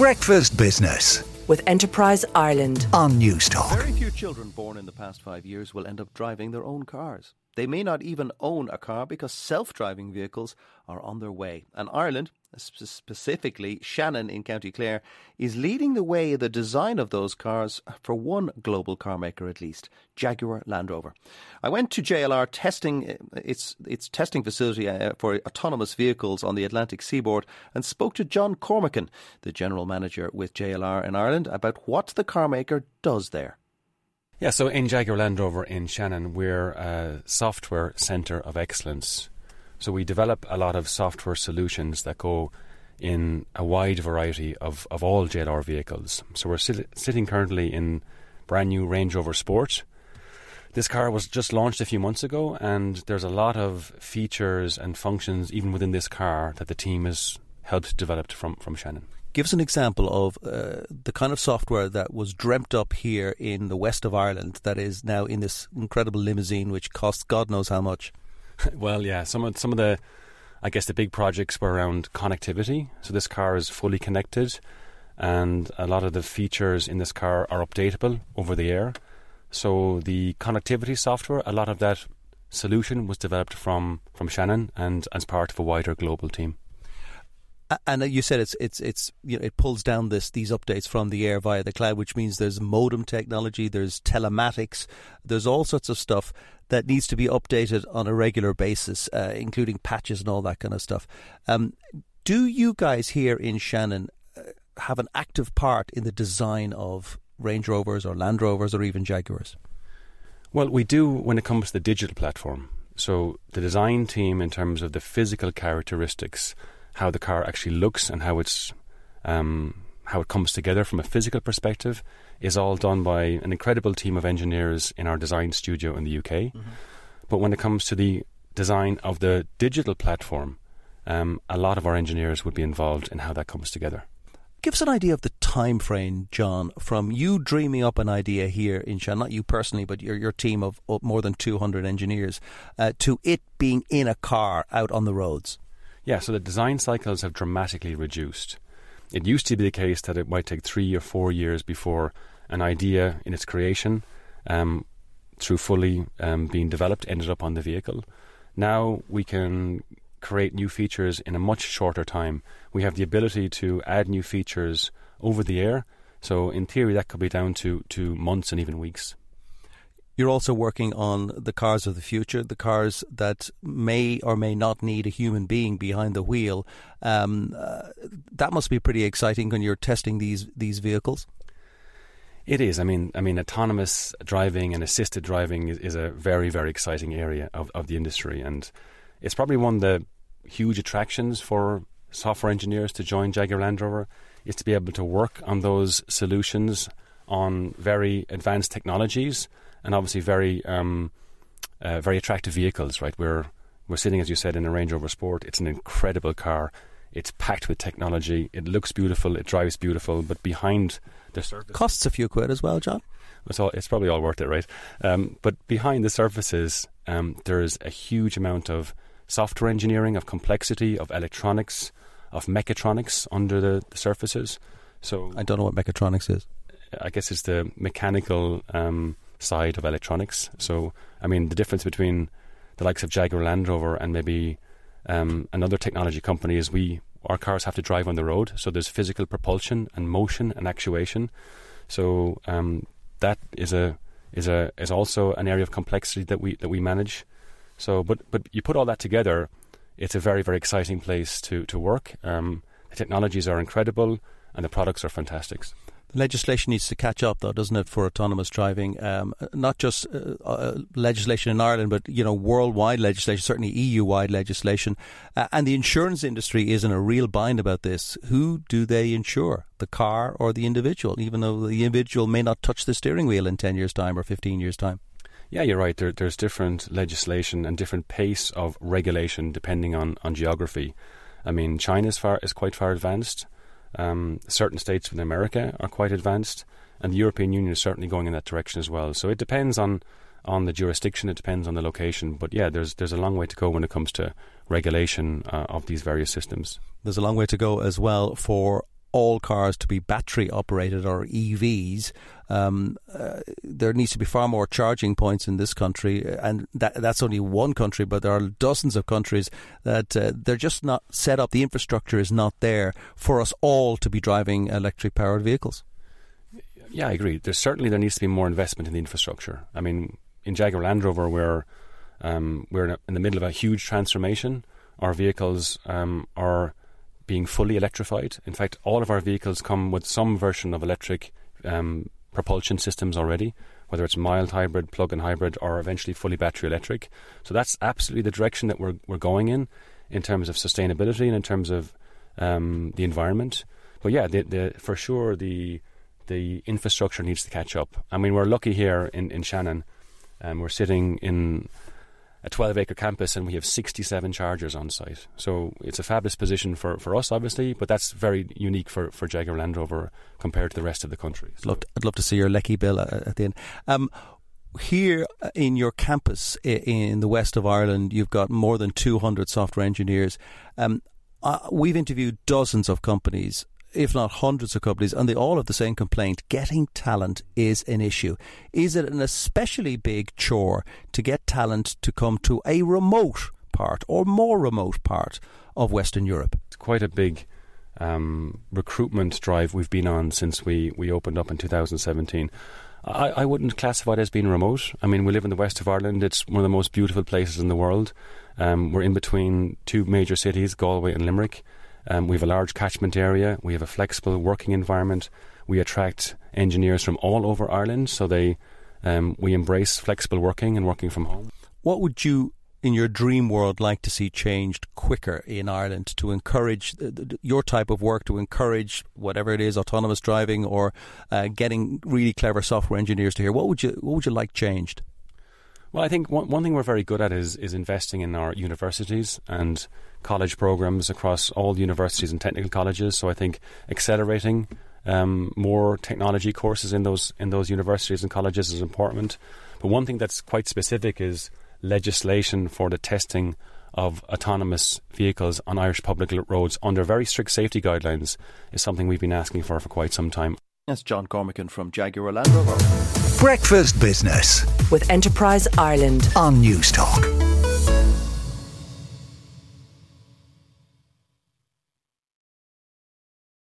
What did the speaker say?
Breakfast Business with Enterprise Ireland on Newstalk. Very few children born in the past five years will end up driving their own cars. They may not even own a car because self driving vehicles are on their way. And Ireland, specifically Shannon in County Clare, is leading the way in the design of those cars for one global car maker at least, Jaguar Land Rover. I went to JLR testing its its testing facility uh, for autonomous vehicles on the Atlantic seaboard and spoke to John Cormican, the general manager with JLR in Ireland, about what the car maker does there. Yeah, so in Jaguar Land Rover in Shannon, we're a software centre of excellence. So we develop a lot of software solutions that go in a wide variety of, of all JLR vehicles. So we're sit- sitting currently in brand new Range Rover Sport. This car was just launched a few months ago, and there's a lot of features and functions even within this car that the team has helped develop from, from Shannon. Give us an example of uh, the kind of software that was dreamt up here in the west of Ireland that is now in this incredible limousine, which costs God knows how much. well, yeah, some of some of the, I guess the big projects were around connectivity. So this car is fully connected, and a lot of the features in this car are updatable over the air. So the connectivity software, a lot of that solution was developed from from Shannon and as part of a wider global team. And you said it's it's it's you know it pulls down this these updates from the air via the cloud, which means there's modem technology, there's telematics, there's all sorts of stuff that needs to be updated on a regular basis, uh, including patches and all that kind of stuff. Um, do you guys here in Shannon uh, have an active part in the design of Range Rovers or Land Rovers or even Jaguars? Well, we do when it comes to the digital platform. So the design team, in terms of the physical characteristics how the car actually looks and how it's um, how it comes together from a physical perspective is all done by an incredible team of engineers in our design studio in the UK. Mm-hmm. But when it comes to the design of the digital platform, um, a lot of our engineers would be involved in how that comes together. Give us an idea of the time frame, John, from you dreaming up an idea here in Shan, not you personally, but your your team of, of more than 200 engineers, uh, to it being in a car out on the roads. Yeah, so the design cycles have dramatically reduced. It used to be the case that it might take three or four years before an idea in its creation, um, through fully um, being developed, ended up on the vehicle. Now we can create new features in a much shorter time. We have the ability to add new features over the air. So in theory, that could be down to, to months and even weeks. You're also working on the cars of the future, the cars that may or may not need a human being behind the wheel. Um, uh, that must be pretty exciting when you're testing these these vehicles. It is. I mean, I mean, autonomous driving and assisted driving is, is a very, very exciting area of, of the industry, and it's probably one of the huge attractions for software engineers to join Jaguar Land Rover is to be able to work on those solutions on very advanced technologies and obviously very um, uh, very attractive vehicles. Right, we're we're sitting, as you said, in a Range Rover Sport. It's an incredible car. It's packed with technology. It looks beautiful. It drives beautiful. But behind the surface, costs a few quid as well, John. It's, all, it's probably all worth it, right? Um, but behind the surfaces, um, there's a huge amount of software engineering, of complexity, of electronics, of mechatronics under the, the surfaces. So I don't know what mechatronics is. I guess it's the mechanical um, side of electronics. So, I mean, the difference between the likes of Jaguar Land Rover and maybe um, another technology company is we our cars have to drive on the road, so there's physical propulsion and motion and actuation. So um, that is a is a is also an area of complexity that we that we manage. So, but but you put all that together, it's a very very exciting place to to work. Um, the technologies are incredible, and the products are fantastic. Legislation needs to catch up, though, doesn't it, for autonomous driving? Um, not just uh, uh, legislation in Ireland, but you know, worldwide legislation, certainly EU-wide legislation. Uh, and the insurance industry is in a real bind about this. Who do they insure, the car or the individual? Even though the individual may not touch the steering wheel in ten years' time or fifteen years' time. Yeah, you're right. There, there's different legislation and different pace of regulation depending on, on geography. I mean, China is far is quite far advanced. Um, certain states within America are quite advanced, and the European Union is certainly going in that direction as well. So it depends on on the jurisdiction, it depends on the location, but yeah, there's there's a long way to go when it comes to regulation uh, of these various systems. There's a long way to go as well for all cars to be battery operated or EVs, um, uh, there needs to be far more charging points in this country, and that, that's only one country, but there are dozens of countries that uh, they're just not set up. The infrastructure is not there for us all to be driving electric powered vehicles. Yeah, I agree. There's certainly there needs to be more investment in the infrastructure. I mean, in Jaguar Land Rover, we're um, we're in, the middle of a huge transformation. Our vehicles um, are being fully electrified. In fact, all of our vehicles come with some version of electric um, propulsion systems already, whether it's mild hybrid, plug-in hybrid, or eventually fully battery electric. So that's absolutely the direction that we're we're going in, in terms of sustainability and in terms of um, the environment. But yeah, the, the, for sure the the infrastructure needs to catch up. I mean, we're lucky here in in Shannon. Um, we're sitting in a 12 acre campus and we have 67 chargers on site. So it's a fabulous position for, for us, obviously, but that's very unique for, for Jaguar Land Rover compared to the rest of the country. So. I'd, love to, I'd love to see your Lecky bill at the end. Um, here in your campus in the west of Ireland, you've got more than 200 software engineers. Um, uh, we've interviewed dozens of companies if not hundreds of companies, and they all have the same complaint. Getting talent is an issue. Is it an especially big chore to get talent to come to a remote part or more remote part of Western Europe? It's quite a big um, recruitment drive we've been on since we, we opened up in 2017. I, I wouldn't classify it as being remote. I mean, we live in the west of Ireland. It's one of the most beautiful places in the world. Um, we're in between two major cities, Galway and Limerick. Um, we have a large catchment area. We have a flexible working environment. We attract engineers from all over Ireland, so they um, we embrace flexible working and working from home. What would you, in your dream world, like to see changed quicker in Ireland to encourage your type of work, to encourage whatever it is, autonomous driving or uh, getting really clever software engineers to here? What would you What would you like changed? Well, I think one, one thing we're very good at is is investing in our universities and college programs across all universities and technical colleges. So I think accelerating um, more technology courses in those in those universities and colleges is important. But one thing that's quite specific is legislation for the testing of autonomous vehicles on Irish public roads under very strict safety guidelines is something we've been asking for for quite some time. That's John Cormican from Jaguar Land Rover. Breakfast Business with Enterprise Ireland on Newstalk.